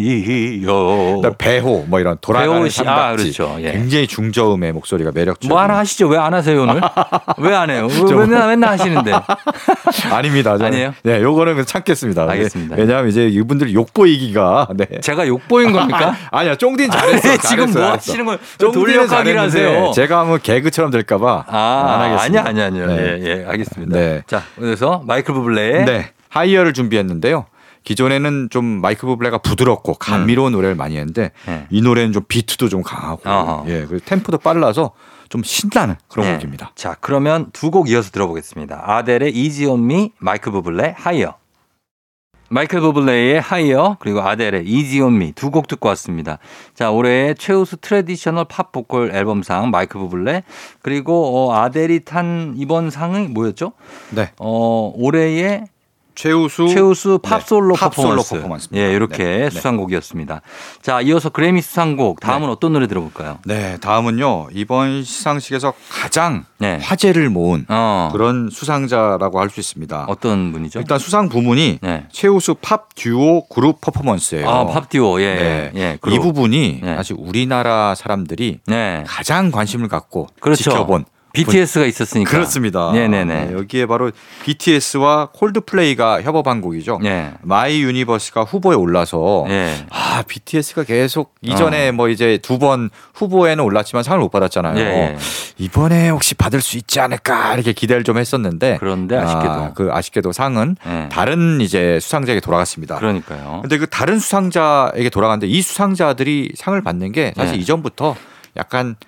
파파함이요. 배호 뭐 이런 돌아가는 씨, 아. 그렇죠. 예. 굉장히 중저음의 목소리가 매력적인. 뭐 하나 하시죠? 왜 안 하세요, 오늘? *laughs* 왜 안 해요? 왜 맨날, 맨날 하시는데. *laughs* 아닙니다. 저는. 아니에요? 네, 요거는 참겠습니다. 알겠습니다. 왜냐하면 이제 이분들 욕 보이기가 네. 제가 욕 보인 겁니까? 아니야, 쫑딘 잘했어. 아니, 지금 잘했어, 뭐 잘했어. 하시는 잘했는데 하세요. 제가 하면 개그처럼 될까봐 아, 안 하겠습니다. 아니야, 아니야, 아니야. 네. 예, 예, 알겠습니다. 네. 자, 그래서 마이클 부블레의 네. Higher를 준비했는데요. 기존에는 좀 마이크 부블레가 부드럽고 감미로운 노래를 많이 했는데 네. 이 노래는 좀 비트도 좀 강하고 어허. 예 그리고 템포도 빨라서 좀 신나는 그런 네. 곡입니다. 자, 그러면 두 곡 이어서 들어보겠습니다. 아델의 Easy on Me, 마이클 부블레 하이어. 마이클 부블레의 하이어 그리고 아델의 Easy on Me 두곡 듣고 왔습니다. 자, 올해의 최우수 traditional 팝 보컬 앨범상 마이클 부블레 그리고 어, 아델이 탄 이번 상이 뭐였죠? 네. 어, 올해의 최우수 최우수 팝 네, 솔로 팝 솔로 퍼포먼스. 퍼포먼스입니다. 예, 이렇게 네, 네. 수상곡이었습니다. 자, 이어서 그래미 수상곡 다음은 어떤 노래 들어볼까요? 네, 다음은요. 이번 시상식에서 가장 네. 화제를 모은 어, 그런 수상자라고 할 수 있습니다. 어떤 분이죠? 일단 수상 부문이 네. 최우수 팝 듀오 그룹 퍼포먼스예요. 아, 팝 듀오. 예. 네. 예. 이. 부분이 네. 사실 우리나라 사람들이 네. 가장 관심을 갖고 그렇죠. 지켜본 BTS가 있었으니까. 그렇습니다. 네네네. 네, 여기에 바로 BTS와 콜드플레이가 협업한 곡이죠. 네. My Universe가 후보에 올라서 예. 아 BTS가 계속 이전에 뭐 이제 두 번 후보에는 올랐지만 상을 못 받았잖아요. 예, 예. 이번에 혹시 받을 수 있지 않을까 이렇게 기대를 좀 했었는데 그런데 아쉽게도. 아, 그 아쉽게도 상은 예. 다른 이제 수상자에게 돌아갔습니다. 그러니까요. 근데 그 다른 수상자에게 돌아갔는데 이 수상자들이 상을 받는 게 사실 네. 이전부터 약간 아,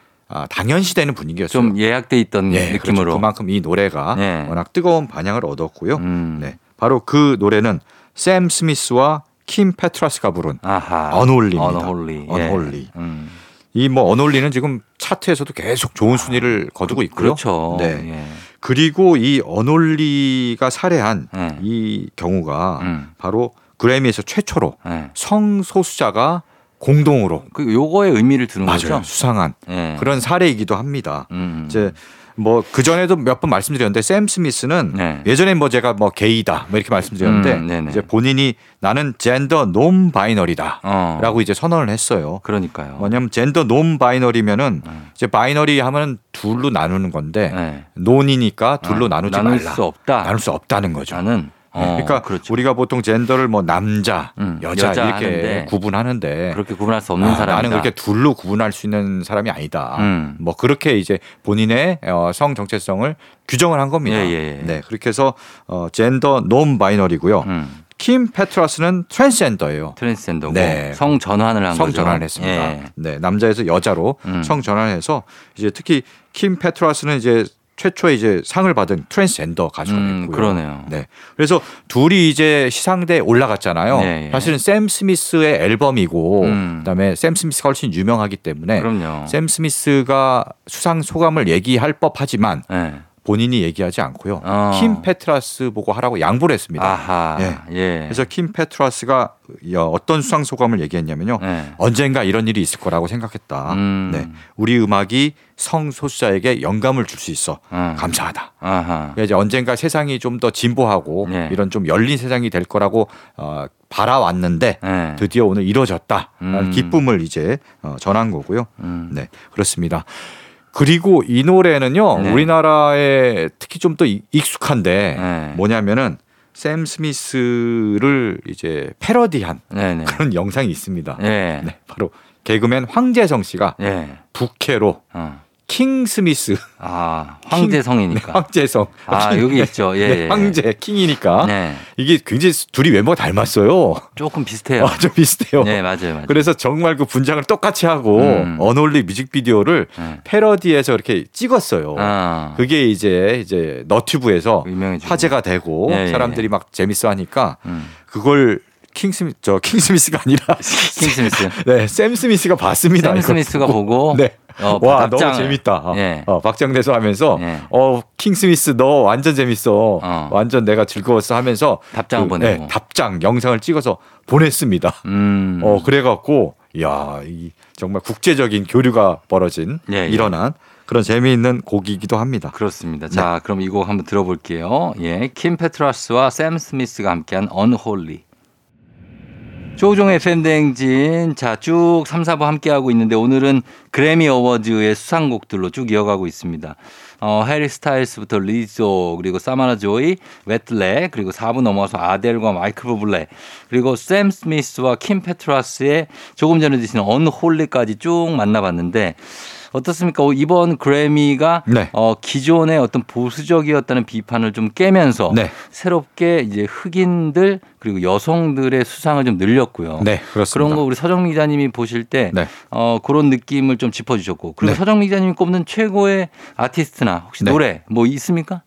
당연시되는 분위기였어요. 좀 예약돼 있던 예, 느낌으로. 그렇죠. 그만큼 이 노래가 네. 워낙 뜨거운 반향을 얻었고요. 음. 네, 바로 그 노래는 샘 스미스와 킴 페트라스가 부른. Unholy입니다. Unholy. 예. Unholy. 음. 이뭐 Unholy는 지금 차트에서도 계속 좋은 순위를 거두고 있고요. 그렇죠. 네. 예. 그리고 이 언홀리가 살해한 네. 이 경우가 음. 바로 그래미에서 최초로 예. 성소수자가 공동으로 그 요거의 의미를 두는 맞아요 거죠. 수상한 예. 그런 사례이기도 합니다. 음. 이제 뭐그 전에도 몇 번 말씀드렸는데 샘 스미스는 네. 예전에 뭐 제가 뭐 게이다 뭐 이렇게 말씀드렸는데 음. 이제 본인이 나는 gender non-binary다라고 어. 이제 선언을 했어요. 그러니까요. 뭐냐면 gender non-binary면은 네. 이제 binary 하면은 둘로 나누는 건데 네. non이니까 둘로 어, 나누지 나눌 말라. 수 없다. 나눌 수 없다는 거죠. 나는 네, 어, 그러니까 그렇죠. 우리가 보통 젠더를 뭐 남자, 음, 여자, 여자 이렇게 하는데 구분하는데 그렇게 구분할 수 없는 아, 사람이다. 나는 그렇게 둘로 구분할 수 있는 사람이 아니다. 음. 뭐 그렇게 이제 본인의 어, 성 정체성을 규정을 한 겁니다. 예, 예, 예. 네, 그렇게 해서 어, gender non-binary고요. 음. 킴 페트라스는 트랜스젠더예요. 트랜스젠더고 네. 성 전환을 한 성 거죠. 전환을 했습니다. 예. 네, 남자에서 여자로 음. 성 전환해서 이제 특히 킴 페트라스는 이제 최초에 이제 상을 받은 트랜스젠더 가수가 음. 그러네요. 네. 그래서 둘이 이제 시상대에 올라갔잖아요. 네, 예. 사실은 샘 스미스의 앨범이고 음. 그다음에 샘 스미스가 훨씬 유명하기 때문에 그럼요. 샘 스미스가 수상 소감을 얘기할 법하지만 예. 본인이 얘기하지 않고요. 어. 킴 페트라스 보고 하라고 양보를 했습니다. 아하. 예. 예. 그래서 킴 페트라스가 어떤 수상 소감을 얘기했냐면요. 예. 언젠가 이런 일이 있을 거라고 생각했다. 음. 네. 우리 음악이 성소수자에게 영감을 줄 수 있어. 음. 감사하다. 아하. 그러니까 이제 언젠가 세상이 좀 더 진보하고 네. 이런 좀 열린 세상이 될 거라고 어, 바라왔는데 예. 드디어 오늘 이뤄졌다. 라는 음. 기쁨을 이제 어, 전한 거고요. 음. 네, 그렇습니다. 그리고 이 노래는요, 네. 우리나라에 특히 좀 더 익숙한데 네. 뭐냐면은 샘 스미스를 이제 패러디한 네네. 그런 영상이 있습니다. 예. 네, 바로 개그맨 황재성 씨가 예. 부캐로 어. 킹 스미스 아, 황제성이니까. 황재성 아, 킹. 여기 있죠. 예. 네, 예. 황제 킹이니까 네. 이게 굉장히 둘이 외모가 닮았어요. 조금 비슷해요. 아, 좀 비슷해요. 네, 맞아요. 맞아요. 그래서 정말 그 분장을 똑같이 하고 음. Unholy 뮤직비디오를 네. 패러디해서 이렇게 찍었어요. 아. 그게 이제 이제 너튜브에서 유명해지고. 화제가 되고 예, 예, 사람들이 막 재밌어 하니까 음. 그걸 킹스미 저 킹스미스가 아니라 킹 스미스. *laughs* 네, 샘 스미스가 봤습니다. 샘 스미스가 보고. 보고 네. 어, 와 답장을. 너무 재밌다. 예. 어, 박장대소 하면서 예. 어 킹스미스 너 완전 재밌어. 어. 완전 내가 즐거웠어 하면서 답장을 그, 보내고. 네, 답장 영상을 찍어서 보냈습니다. 음. 어 그래갖고 야 이 정말 국제적인 교류가 벌어진 예, 예. 일어난 그런 재미있는 곡이기도 합니다. 그렇습니다. 네. 자, 그럼 이 곡 한번 들어볼게요. 예, 킴 페트라스와 샘 스미스가 함께한 Unholy. 조종의 팬댕진. 자, 쭉 3, 4부 함께하고 있는데 오늘은 그래미 어워즈의 수상곡들로 쭉 이어가고 있습니다. 어, 해리 스타일스부터 리조, 그리고 사마나 조이, 웨틀레, 그리고 4부 넘어서 아델과 마이클 부블레, 그리고 샘 스미스와 킴 페트라스의 조금 전에 드신 언홀리까지 쭉 만나봤는데 어떻습니까? 어, 이번 그래미가 네. 어, 기존의 어떤 보수적이었다는 비판을 좀 깨면서 네. 새롭게 이제 흑인들 그리고 여성들의 수상을 좀 늘렸고요. 네 그렇습니다. 그런 거 우리 서정미 기자님이 보실 때 네. 어, 그런 느낌을 좀 짚어주셨고 그리고 네. 서정미 기자님이 꼽는 최고의 아티스트나 혹시 네. 노래 뭐 있습니까?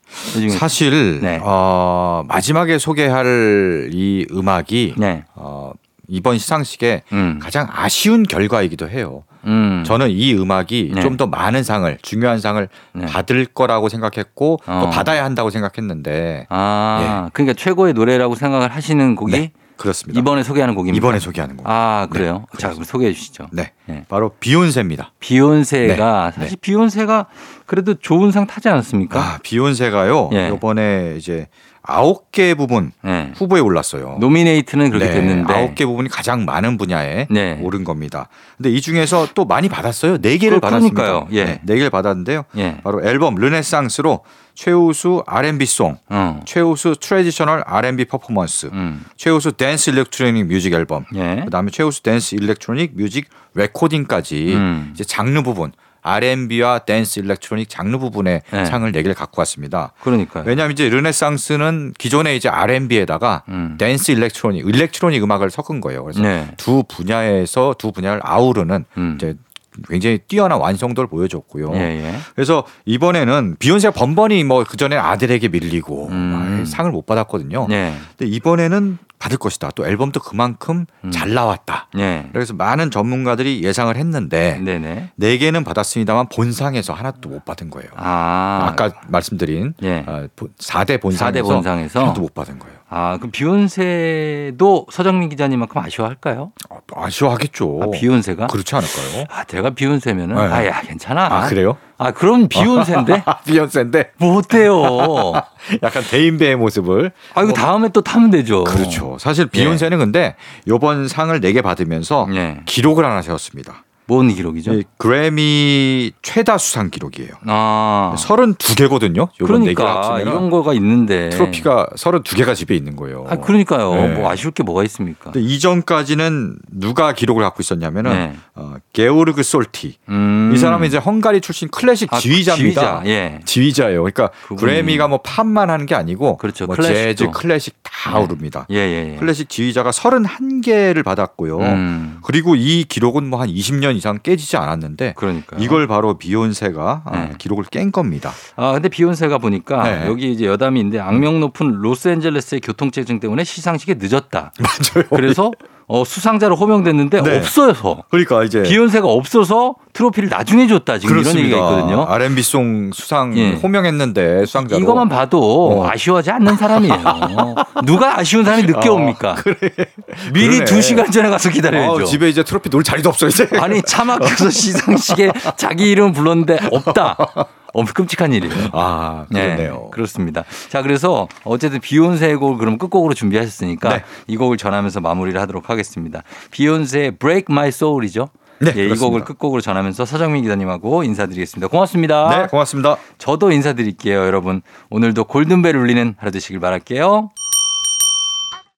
사실 네. 어, 마지막에 소개할 이 음악이 네. 어, 이번 시상식에 음. 가장 아쉬운 결과이기도 해요. 음. 저는 이 음악이 네. 좀더 많은 상을 중요한 상을 네. 받을 거라고 생각했고 어. 또 받아야 한다고 생각했는데 아, 그러니까 최고의 노래라고 생각을 하시는 곡이 네, 그렇습니다. 이번에 소개하는 곡입니다. 이번에 소개하는 곡. 아, 그래요? 자, 그럼 소개해 주시죠. 네. 네. 바로 비욘세입니다. 비욘세가 네. 사실 비욘세가 그래도 좋은 상 타지 않았습니까? 아, 비욘세가요. 예. 이번에 이제 아홉 개 부분 네. 후보에 올랐어요. nominate는 그렇게 네, 됐는데 아홉 개 부분이 가장 많은 분야에 네. 오른 겁니다. 근데 이 중에서 또 많이 받았어요. 네 개를 그- 받았습니다. 예. 네, 네 개를 받았는데요. 예. 바로 앨범 르네상스로 최우수 R&B song, 어. 최우수 traditional R&B 퍼포먼스, 음. 최우수 댄스 electronic music 앨범, 예. 그다음에 최우수 댄스 electronic music 레코딩까지 음. 이제 장르 부분 R&B와 댄스 electronic 장르 부분의 네. 상을 네 개를 갖고 왔습니다. 그러니까요. 왜냐하면 이제 르네상스는 기존에 이제 R&B에다가 음. 댄스 electronic, electronic 음악을 섞은 거예요. 그래서 네. 두 분야에서 두 분야를 아우르는 음. 이제 굉장히 뛰어난 완성도를 보여줬고요. 예, 예. 그래서 이번에는 비욘세가 번번이 뭐 그전에 아델에게 밀리고 음. 아, 상을 못 받았거든요. 예. 근데 이번에는 받을 것이다. 또 앨범도 그만큼 음. 잘 나왔다. 예. 그래서 많은 전문가들이 예상을 했는데 네네. 네 개는 받았습니다만 본상에서 하나도 못 받은 거예요. 아. 아, 까 말씀드린 예. 어, 4대 본상에서, 4대 본상에서? 하나도 못 받은 거예요. 아, 그럼 비욘세도 서정민 기자님만큼 아쉬워할까요? 아, 아쉬워하겠죠. 아, 비욘세가? 그렇지 않을까요? 아, 내가 비욘세면은 네. 아야, 괜찮아. 아 그래요? 아, 그럼 비욘세인데? *laughs* 비욘세인데 뭐 어때요? *laughs* 약간 대인배의 모습을 아, 이거 다음에 또 타면 되죠. 그렇죠. 사실 비욘세는 근데 이번 상을 네개 받으면서 예. 기록을 하나 세웠습니다. 뭔 기록이죠? 이 그래미 최다 수상 기록이에요. 아. 32개거든요. 요번 네 개를 그러니까 합치면 이런 거가 있는데. 트로피가 32개가 집에 있는 거예요. 아, 그러니까요. 네. 뭐 아쉬울 게 뭐가 있습니까? 이전까지는 누가 기록을 갖고 있었냐면은 네. 어, 게오르그 솔티. 음. 이 사람은 이제 헝가리 출신 클래식 아, 지휘자입니다. 지휘자. 예. 지휘자예요. 그러니까 그분이- 그래미가 뭐 팝만 하는 게 아니고 그렇죠. 뭐 클래식도. 재즈, 클래식 다 네. 오릅니다. 예, 예, 예. 클래식 지휘자가 31개를 받았고요. 음. 그리고 이 기록은 뭐 한 20년 이상 깨지지 않았는데 그러니까. 이걸 바로 비욘세가 아, 네. 기록을 깬 겁니다. 아, 근데 비욘세가 보니까 네. 여기 이제 여담인데 악명 높은 로스앤젤레스의 교통체증 때문에 시상식에 늦었다. *laughs* 맞아요. 그래서 어, 수상자로 호명됐는데 네. 없어서 그러니까 이제 비욘세가 없어서 트로피를 나중에 줬다. 지금 이런 얘기가 있거든요. R&B송 수상 예. 호명했는데 수상자로 이것만 봐도 어. 아쉬워하지 않는 사람이에요. *laughs* 누가 아쉬운 사람이 늦게 어, 옵니까? 미리 그러네. 두 시간 전에 가서 기다려야죠. 아, 집에 이제 트로피 놓을 자리도 없어 이제. 아니 차 막혀서 시상식에 자기 이름 불렀는데 없다. 어, 끔찍한 일이에요. *laughs* 아 그렇네요. 그렇습니다. 자, 그래서 어쨌든 비욘세의 곡을 그럼 끝곡으로 준비하셨으니까 네. 이 곡을 전하면서 마무리를 하도록 하겠습니다. 비욘세의 Break My Soul이죠. 네, 예, 이. 곡을 끝곡으로 전하면서 서정민 기자님하고 인사드리겠습니다. 고맙습니다. 네 고맙습니다. 저도 인사드릴게요, 여러분. 오늘도 골든벨 울리는 하루 되시길 바랄게요.